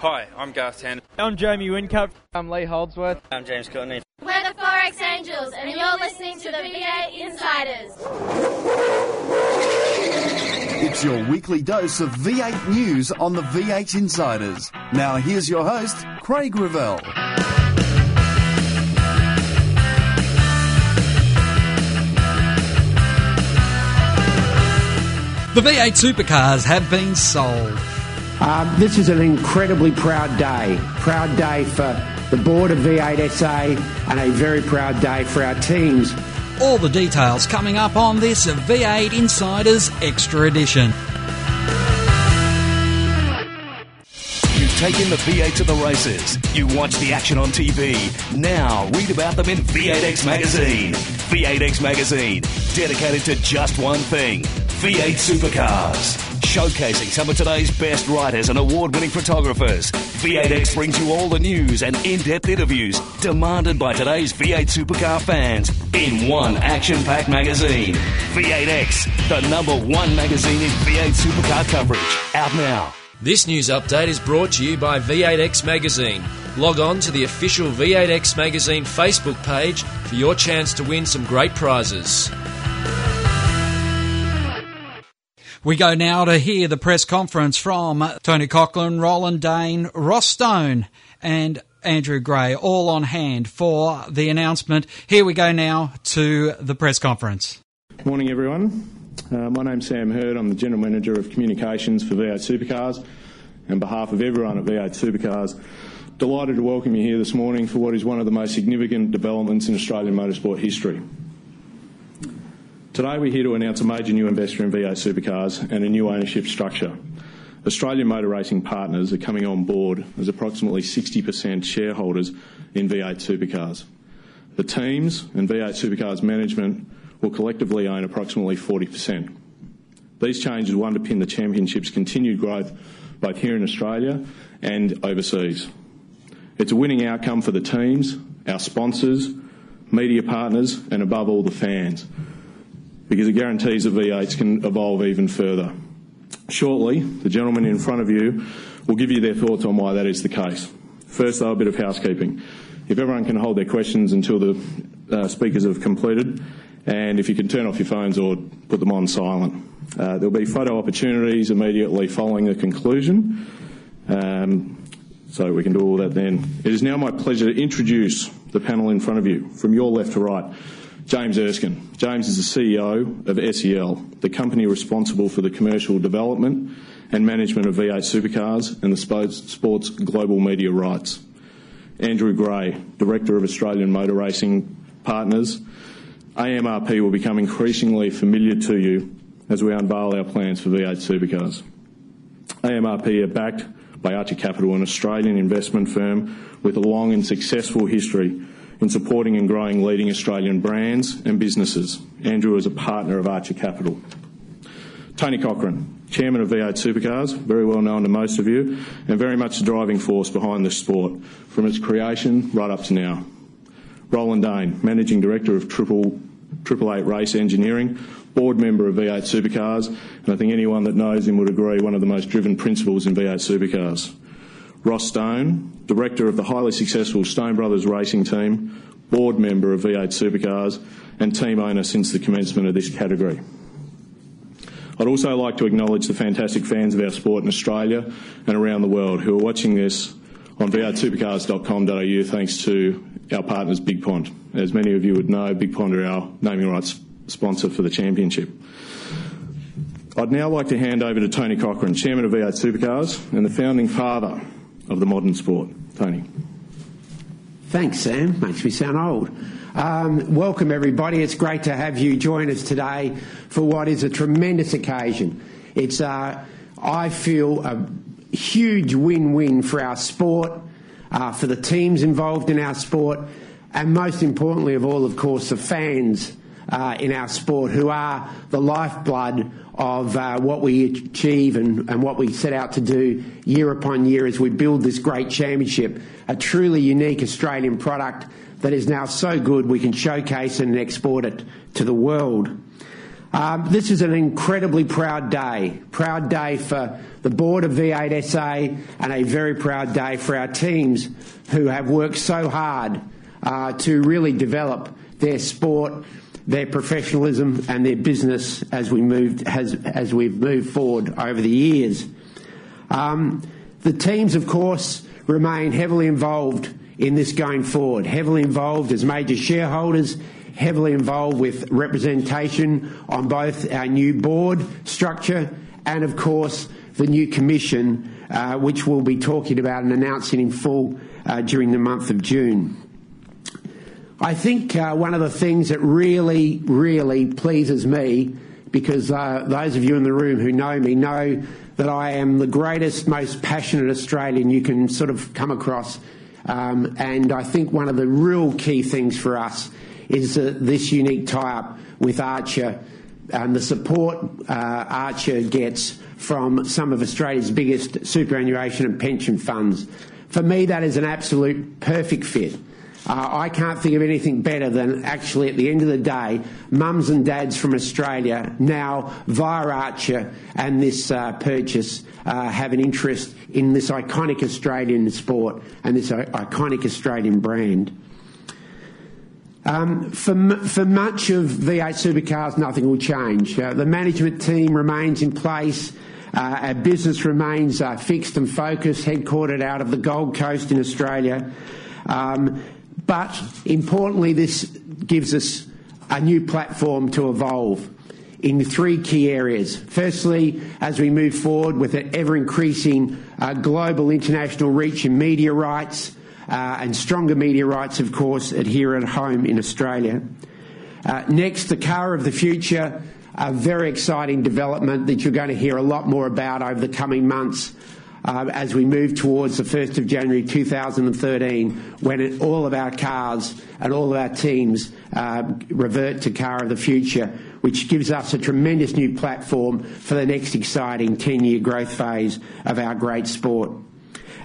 Hi, I'm Garth Tander. I'm Jamie Whincup. I'm Lee Holdsworth. I'm James Courtney. We're the Forex Angels, and you're listening to the V8 Insiders. It's your weekly dose of V8 news on the V8 Insiders. Now, here's your host, Craig Revell. The V8 supercars have been sold. Um, this is an incredibly proud day. Proud day for the board of V8 SA and a very proud day for our teams. All the details coming up on this V8 Insiders Extra Edition. You've taken the V8 to the races. You watch the action on TV. Now read about them in V8X Magazine. V8X Magazine, dedicated to just one thing V8 supercars. Showcasing some of today's best writers and award winning photographers. V8X brings you all the news and in depth interviews demanded by today's V8 supercar fans in one action packed magazine. V8X, the number one magazine in V8 supercar coverage. Out now. This news update is brought to you by V8X Magazine. Log on to the official V8X Magazine Facebook page for your chance to win some great prizes. We go now to hear the press conference from Tony Cochrane, Roland Dane, Ross Stone, and Andrew Gray, all on hand for the announcement. Here we go now to the press conference. Morning, everyone. Uh, my name's Sam Hurd. I'm the General Manager of Communications for V8 Supercars. On behalf of everyone at V8 Supercars, delighted to welcome you here this morning for what is one of the most significant developments in Australian motorsport history. Today we're here to announce a major new investor in V8 Supercars and a new ownership structure. Australian Motor Racing Partners are coming on board as approximately 60% shareholders in V8 Supercars. The teams and V8 Supercars management will collectively own approximately 40%. These changes will underpin the championship's continued growth both here in Australia and overseas. It's a winning outcome for the teams, our sponsors, media partners, and above all, the fans because it guarantees that V8s can evolve even further. Shortly, the gentlemen in front of you will give you their thoughts on why that is the case. First, though, a bit of housekeeping. If everyone can hold their questions until the uh, speakers have completed, and if you can turn off your phones or put them on silent. Uh, there'll be photo opportunities immediately following the conclusion, um, so we can do all that then. It is now my pleasure to introduce the panel in front of you, from your left to right. James Erskine. James is the CEO of SEL, the company responsible for the commercial development and management of V8 supercars and the sports global media rights. Andrew Gray, Director of Australian Motor Racing Partners. AMRP will become increasingly familiar to you as we unveil our plans for V8 supercars. AMRP are backed by Archer Capital, an Australian investment firm with a long and successful history in supporting and growing leading Australian brands and businesses. Andrew is a partner of Archer Capital. Tony Cochrane, Chairman of V8 Supercars, very well known to most of you, and very much the driving force behind this sport, from its creation right up to now. Roland Dane, Managing Director of Triple, Triple Eight Race Engineering, board member of V8 Supercars, and I think anyone that knows him would agree one of the most driven principals in V8 Supercars. Ross Stone, director of the highly successful Stone Brothers racing team, board member of V8 Supercars, and team owner since the commencement of this category. I'd also like to acknowledge the fantastic fans of our sport in Australia and around the world who are watching this on v8supercars.com.au thanks to our partners BigPond. As many of you would know, BigPond are our naming rights sponsor for the championship. I'd now like to hand over to Tony Cochrane, Chairman of V8 Supercars and the founding father of the modern sport. Tony. Thanks, Sam. Makes me sound old. Um, welcome, everybody. It's great to have you join us today for what is a tremendous occasion. It's, uh, I feel, a huge win win for our sport, uh, for the teams involved in our sport, and most importantly of all, of course, the fans uh, in our sport who are the lifeblood of uh, what we achieve and, and what we set out to do year upon year as we build this great championship, a truly unique Australian product that is now so good we can showcase and export it to the world. Um, this is an incredibly proud day. Proud day for the board of V8SA and a very proud day for our teams who have worked so hard uh, to really develop their sport, their professionalism, and their business as we moved as, as we've moved forward over the years. Um, the teams, of course, remain heavily involved in this going forward, heavily involved as major shareholders, heavily involved with representation on both our new board structure and, of course, the new commission, uh, which we'll be talking about and announcing in full uh, during the month of June. I think uh, one of the things that really, really pleases me, because uh, those of you in the room who know me know that I am the greatest, most passionate Australian you can sort of come across. Um, and I think one of the real key things for us is uh, this unique tie up with Archer and the support uh, Archer gets from some of Australia's biggest superannuation and pension funds. For me, that is an absolute perfect fit. Uh, I can't think of anything better than actually, at the end of the day, mums and dads from Australia now, via Archer and this uh, purchase, uh, have an interest in this iconic Australian sport and this iconic Australian brand. Um, for, for much of V8 Supercars, nothing will change. Uh, the management team remains in place. Uh, our business remains uh, fixed and focused, headquartered out of the Gold Coast in Australia. Um, but importantly, this gives us a new platform to evolve in three key areas. Firstly, as we move forward with an ever increasing uh, global international reach in media rights uh, and stronger media rights, of course, here at home in Australia. Uh, next, the car of the future, a very exciting development that you're going to hear a lot more about over the coming months as we move towards the 1st of January 2013, when all of our cars and all of our teams uh, revert to Car of the Future, which gives us a tremendous new platform for the next exciting 10 year growth phase of our great sport.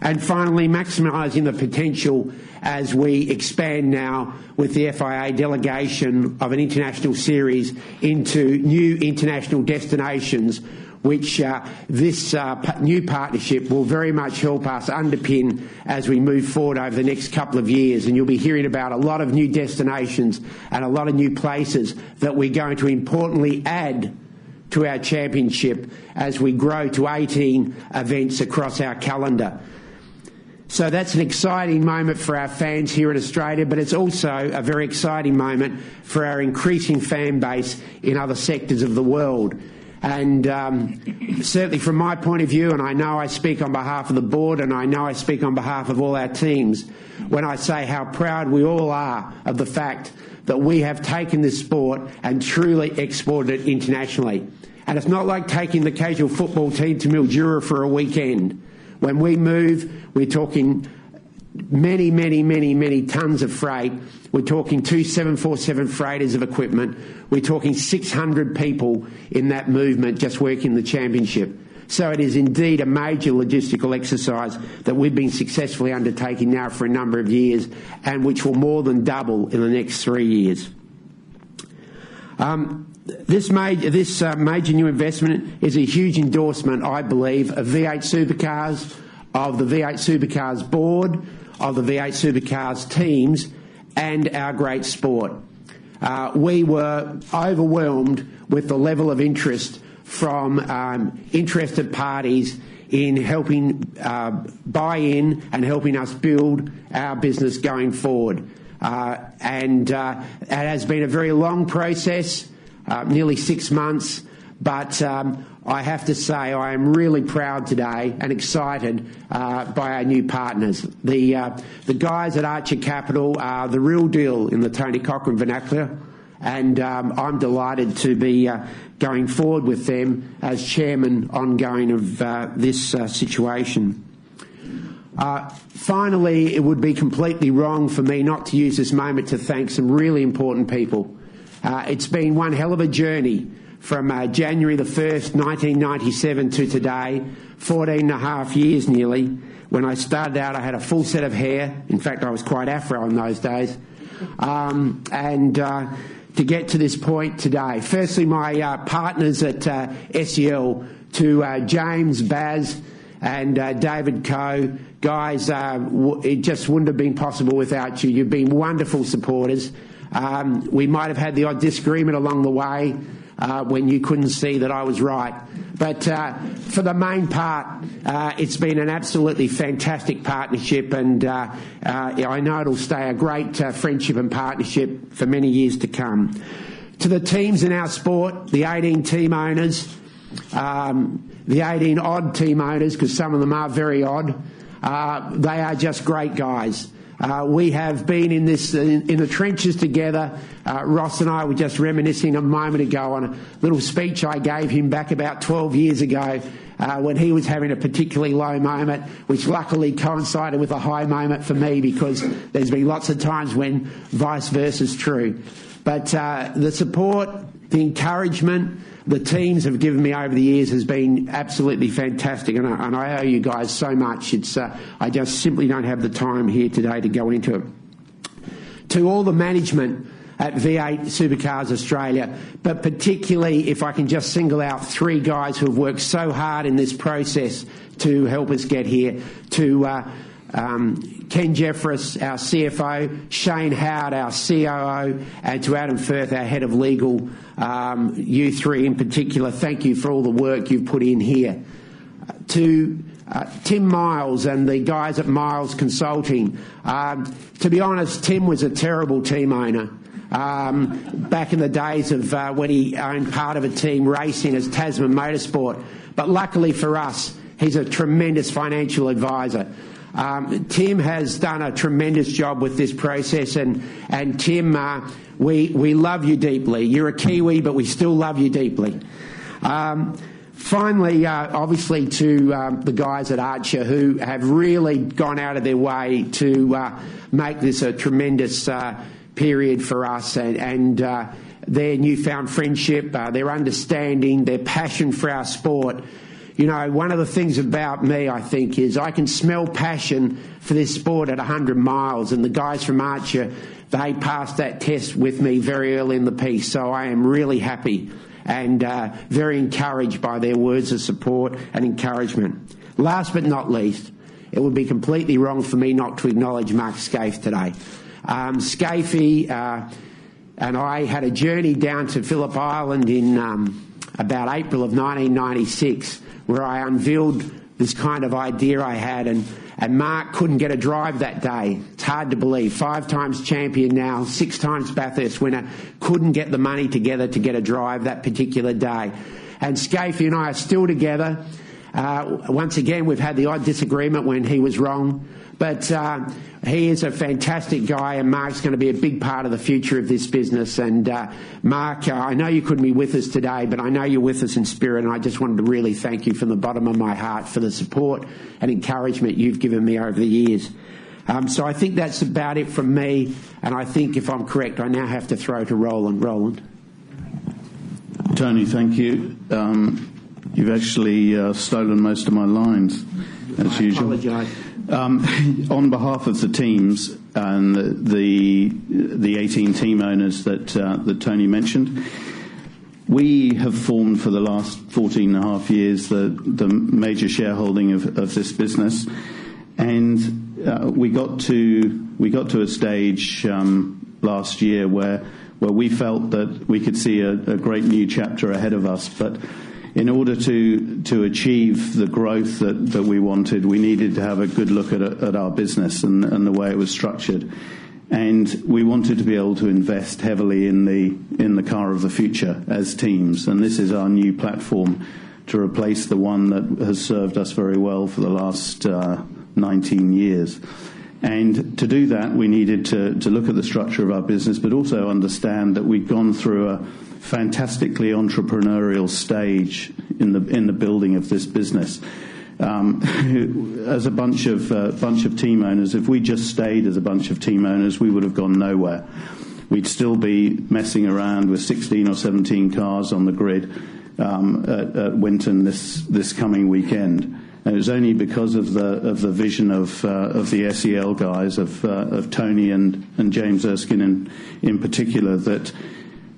And finally, maximising the potential as we expand now with the FIA delegation of an international series into new international destinations which uh, this uh, new partnership will very much help us underpin as we move forward over the next couple of years. And you'll be hearing about a lot of new destinations and a lot of new places that we're going to importantly add to our championship as we grow to 18 events across our calendar. So that's an exciting moment for our fans here in Australia, but it's also a very exciting moment for our increasing fan base in other sectors of the world. And um, certainly, from my point of view, and I know I speak on behalf of the board and I know I speak on behalf of all our teams when I say how proud we all are of the fact that we have taken this sport and truly exported it internationally. And it's not like taking the casual football team to Mildura for a weekend. When we move, we're talking many, many, many, many tons of freight. We're talking two 747 freighters of equipment. We're talking 600 people in that movement just working the championship. So it is indeed a major logistical exercise that we've been successfully undertaking now for a number of years and which will more than double in the next three years. Um, this, uh, major new investment is a huge endorsement, I believe, of V8 Supercars, of the V8 Supercars board, of the V8 Supercars teams and our great sport. Uh, we were overwhelmed with the level of interest from um, interested parties in helping uh, buy in and helping us build our business going forward. Uh, and it has been a very long process, nearly six months, but um, I have to say I am really proud today and excited uh, by our new partners. The, uh, the guys at Archer Capital are the real deal in the Tony Cochrane vernacular, and um, I'm delighted to be uh, going forward with them as chairman ongoing of uh, this uh, situation. Uh, finally, it would be completely wrong for me not to use this moment to thank some really important people. it's been one hell of a journey from uh, January the 1st, 1997 to today, 14 and a half years nearly. When I started out, I had a full set of hair. In fact, I was quite afro in those days. Um, and uh, to get to this point today. Firstly, my uh, partners at uh, SEL, to uh, James, Baz, and uh, David Coe. Guys, w- it just wouldn't have been possible without you. You've been wonderful supporters. Um, we might have had the odd disagreement along the way uh, when you couldn't see that I was right. But uh, for the main part, uh, it's been an absolutely fantastic partnership, and uh, uh, I know it'll stay a great friendship and partnership for many years to come. To the teams in our sport, the 18 team owners, um, the 18 odd team owners, because some of them are very odd, they are just great guys. Uh, we have been in this in, in the trenches together. Uh, Ross and I were just reminiscing a moment ago on a little speech I gave him back about 12 years ago uh, when he was having a particularly low moment, which luckily coincided with a high moment for me because there's been lots of times when vice versa is true. But uh, the support, the encouragement, the teams have given me over the years has been absolutely fantastic, and I, and I owe you guys so much. It's uh, I just simply don't have the time here today to go into it. To all the management at V8 Supercars Australia, but particularly if I can just single out three guys who have worked so hard in this process to help us get here. To uh, um, Ken Jeffress, our CFO, Shane Howard, our COO, and to Adam Firth, our head of legal, um, you three in particular, thank you for all the work you've put in here. To uh, Tim Miles and the guys at Miles Consulting. Um, to be honest, Tim was a terrible team owner. Um, back in the days of uh, when he owned part of a team racing as Tasman Motorsport. But luckily for us, he's a tremendous financial advisor. Um, Tim has done a tremendous job with this process, and and Tim, uh, we we love you deeply. You're a Kiwi, but we still love you deeply. Um, finally, uh, obviously, to um, the guys at Archer who have really gone out of their way to uh, make this a tremendous uh, period for us, and. and uh, their newfound friendship, uh, their understanding, their passion for our sport, you know, one of the things about me, I think, is I can smell passion for this sport at 100 miles, and the guys from Archer, they passed that test with me very early in the piece, so I am really happy and uh, very encouraged by their words of support and encouragement. Last but not least, it would be completely wrong for me not to acknowledge Mark Skaife today. Um, Scafey uh, and I had a journey down to Phillip Island in um, about April of 1996 where I unveiled this kind of idea I had, and, and Mark couldn't get a drive that day. It's hard to believe. Five times champion now, six times Bathurst winner, couldn't get the money together to get a drive that particular day. And Scafey and I are still together. Uh, once again, we've had the odd disagreement when he was wrong. But uh, he is a fantastic guy, and Mark's going to be a big part of the future of this business. And uh, Mark, uh, I know you couldn't be with us today, but I know you're with us in spirit, and I just wanted to really thank you from the bottom of my heart for the support and encouragement you've given me over the years. Um, so I think that's about it from me, and I think if I'm correct, I now have to throw to Roland. Roland. Tony, thank you. Um, you've actually uh, stolen most of my lines, as I usual. apologise. Um, on behalf of the teams and the the 18 team owners that uh, that Tony mentioned, we have formed for the last 14 and a half years the the major shareholding of, of this business, and uh, we got to we got to a stage um, last year where where we felt that we could see a, a great new chapter ahead of us, but in order to to achieve the growth that, that we wanted, we needed to have a good look at, at our business and, and the way it was structured. And we wanted to be able to invest heavily in the in the car of the future as teams. And this is our new platform to replace the one that has served us very well for the last uh, 19 years. And to do that, we needed to, to look at the structure of our business, but also understand that we'd gone through a fantastically entrepreneurial stage in the in the building of this business. Um, as a bunch of uh, bunch of team owners, if we just stayed as a bunch of team owners, we would have gone nowhere. We'd still be messing around with 16 or 17 cars on the grid um, at, at Winton this this coming weekend. And it was only because of the of the vision of uh, of the SEL guys of uh, of Tony and and James Erskine in in particular that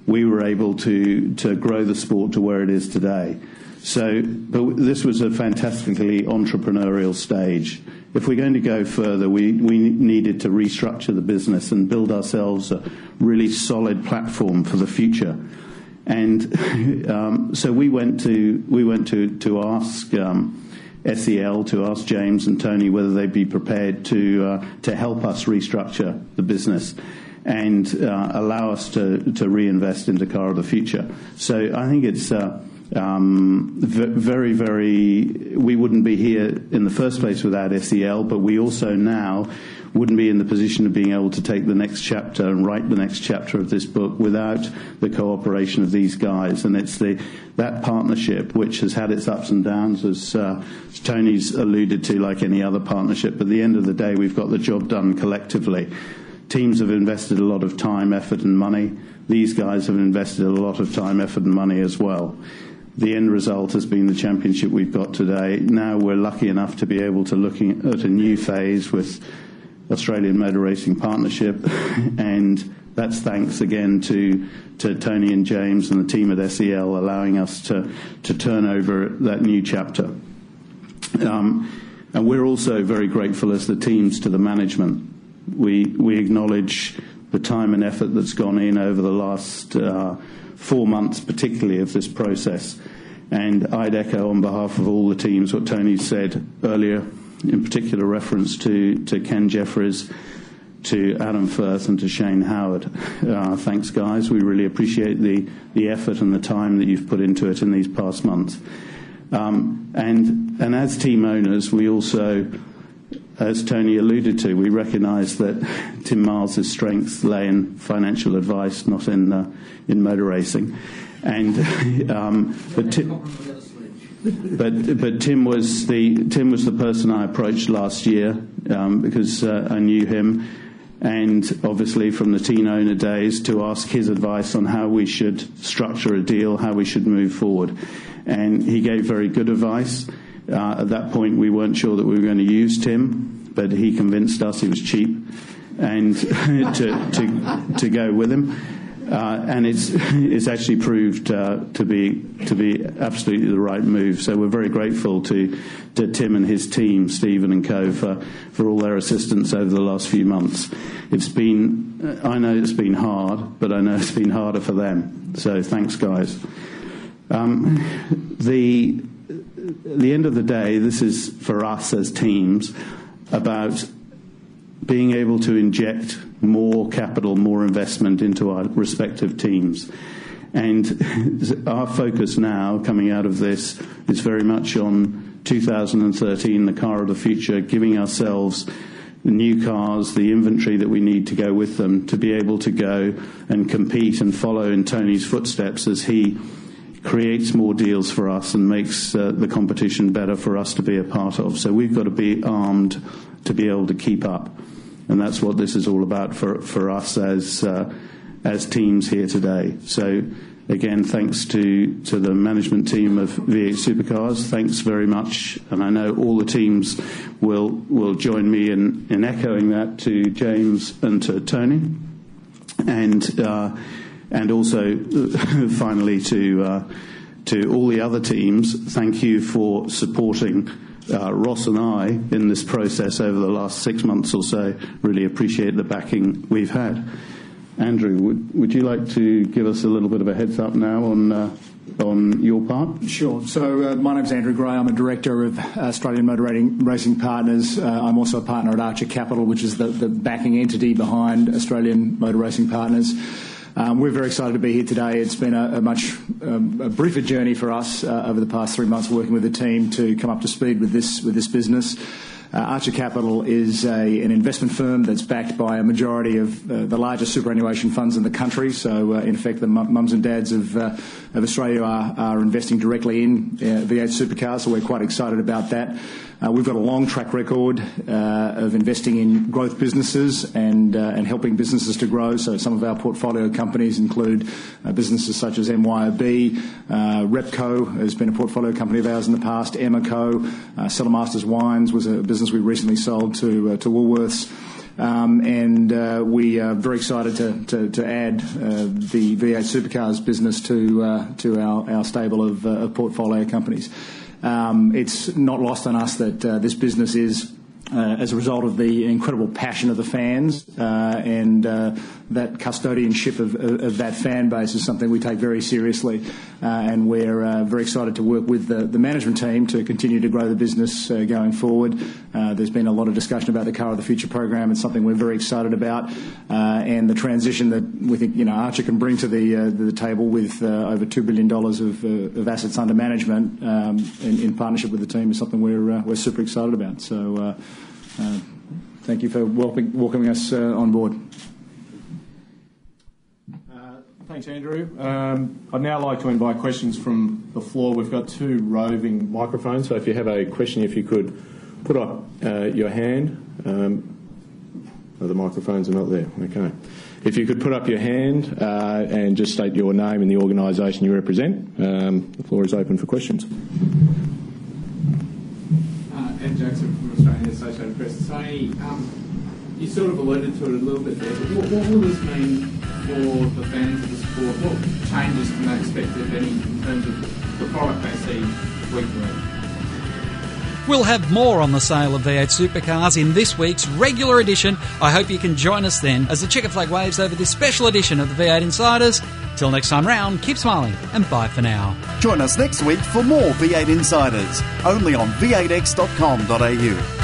we were able to, to grow the sport to where it is today. So, but this was a fantastically entrepreneurial stage. If we're going to go further, we, we needed to restructure the business and build ourselves a really solid platform for the future. And um, so we went to we went to to ask um, SEL to ask James and Tony whether they'd be prepared to uh, to help us restructure the business and uh, allow us to to reinvest into car of the future. So I think it's. Uh, um, very, very, we wouldn't be here in the first place without SEL, but we also now wouldn't be in the position of being able to take the next chapter and write the next chapter of this book without the cooperation of these guys. And it's the, that partnership which has had its ups and downs, as uh, Tony's alluded to, like any other partnership. But at the end of the day, we've got the job done collectively. Teams have invested a lot of time, effort, and money. These guys have invested a lot of time, effort, and money as well the end result has been the championship we've got today. Now we're lucky enough to be able to look at a new phase with Australian Motor Racing Partnership, and that's thanks again to to Tony and James and the team at SEL allowing us to to turn over that new chapter. Um, and we're also very grateful as the teams to the management. We we acknowledge the time and effort that's gone in over the last. Uh, four months, particularly, of this process. And I'd echo on behalf of all the teams what Tony said earlier, in particular reference to, to Ken Jeffries, to Adam Firth, and to Shane Howard. Uh, thanks, guys. We really appreciate the, the effort and the time that you've put into it in these past months. Um, and, and as team owners, we also as Tony alluded to, we recognise that Tim Miles' strengths lay in financial advice, not in uh, in motor racing. And um, but, Tim, but but Tim was the Tim was the person I approached last year um, because uh, I knew him, and obviously from the teen owner days to ask his advice on how we should structure a deal, how we should move forward, and he gave very good advice. Uh, at that point, we weren't sure that we were going to use Tim, but he convinced us he was cheap and to, to, to go with him. Uh, and it's it's actually proved uh, to be to be absolutely the right move. So we're very grateful to to Tim and his team, Stephen and Co, for for all their assistance over the last few months. It's been I know it's been hard, but I know it's been harder for them. So thanks, guys. Um, the the end of the day, this is for us as teams about being able to inject more capital, more investment into our respective teams. And our focus now, coming out of this, is very much on 2013, the car of the future, giving ourselves the new cars, the inventory that we need to go with them to be able to go and compete and follow in Tony's footsteps as he creates more deals for us and makes uh, the competition better for us to be a part of. So we've got to be armed to be able to keep up, and that's what this is all about for for us as uh, as teams here today. So. Again, thanks to, to the management team of V8 Supercars. Thanks very much, and I know all the teams will will join me in, in echoing that to James and to Tony. And uh, and also, finally, to, uh, to all the other teams, thank you for supporting uh, Ross and I in this process over the last six months or so. Really appreciate the backing we've had. Andrew, would, would you like to give us a little bit of a heads up now on uh, on your part? Sure. So uh, my name's Andrew Gray. I'm a director of Australian Motor Racing Partners. Uh, I'm also a partner at Archer Capital, which is the, the backing entity behind Australian Motor Racing Partners. Um, we're very excited to be here today. It's been a, much um, a briefer journey for us uh, over the past three months working with the team to come up to speed with this with this business. Uh, Archer Capital is a, an investment firm that's backed by a majority of uh, the largest superannuation funds in the country. So, in effect, the mums and dads of, of Australia are, investing directly in uh, V8 supercars. So, we're quite excited about that. Uh, we've got a long track record uh, of investing in growth businesses and uh, and helping businesses to grow. So some of our portfolio companies include businesses such as MYOB, Repco has been a portfolio company of ours in the past. Emeco, uh, Cellar Masters Wines was a business we recently sold to Woolworths. Um, and we are very excited to, add the V8 Supercars business to, our, stable of portfolio companies. Um, it's not lost on us that uh, this business is uh, as a result of the incredible passion of the fans uh, and uh, that custodianship of, of, that fan base is something we take very seriously. Uh, and we're uh, very excited to work with the, the, management team to continue to grow the business uh, going forward. there's been a lot of discussion about the Car of the Future program. It's something we're very excited about. and the transition that we think you know Archer can bring to the, the table with over $2 billion of, of assets under management um, in, in, partnership with the team is something we're, we're super excited about. So thank you for welcoming, welcoming us on board. Thanks, Andrew. Um, I'd now like to invite questions from the floor. We've got two roving microphones, so if you have a question, if you could put up uh, your hand. Um, oh, the microphones are not there. Okay. If you could put up your hand uh, and just state your name and the organisation you represent. Um, the floor is open for questions. Uh, Ed Jackson from Australian Associated Press. Tony, um, you sort of alluded to it a little bit there, but what, what will this mean for the fans of the sport? What changes can they expect, if any, in terms of the product they see week to week? We'll have more on the sale of V8 supercars in this week's regular edition. I hope you can join us then as the checker flag waves over this special edition of the V8 Insiders. Till next time round, keep smiling and bye for now. Join us next week for more V8 Insiders, only on v8x.com.au.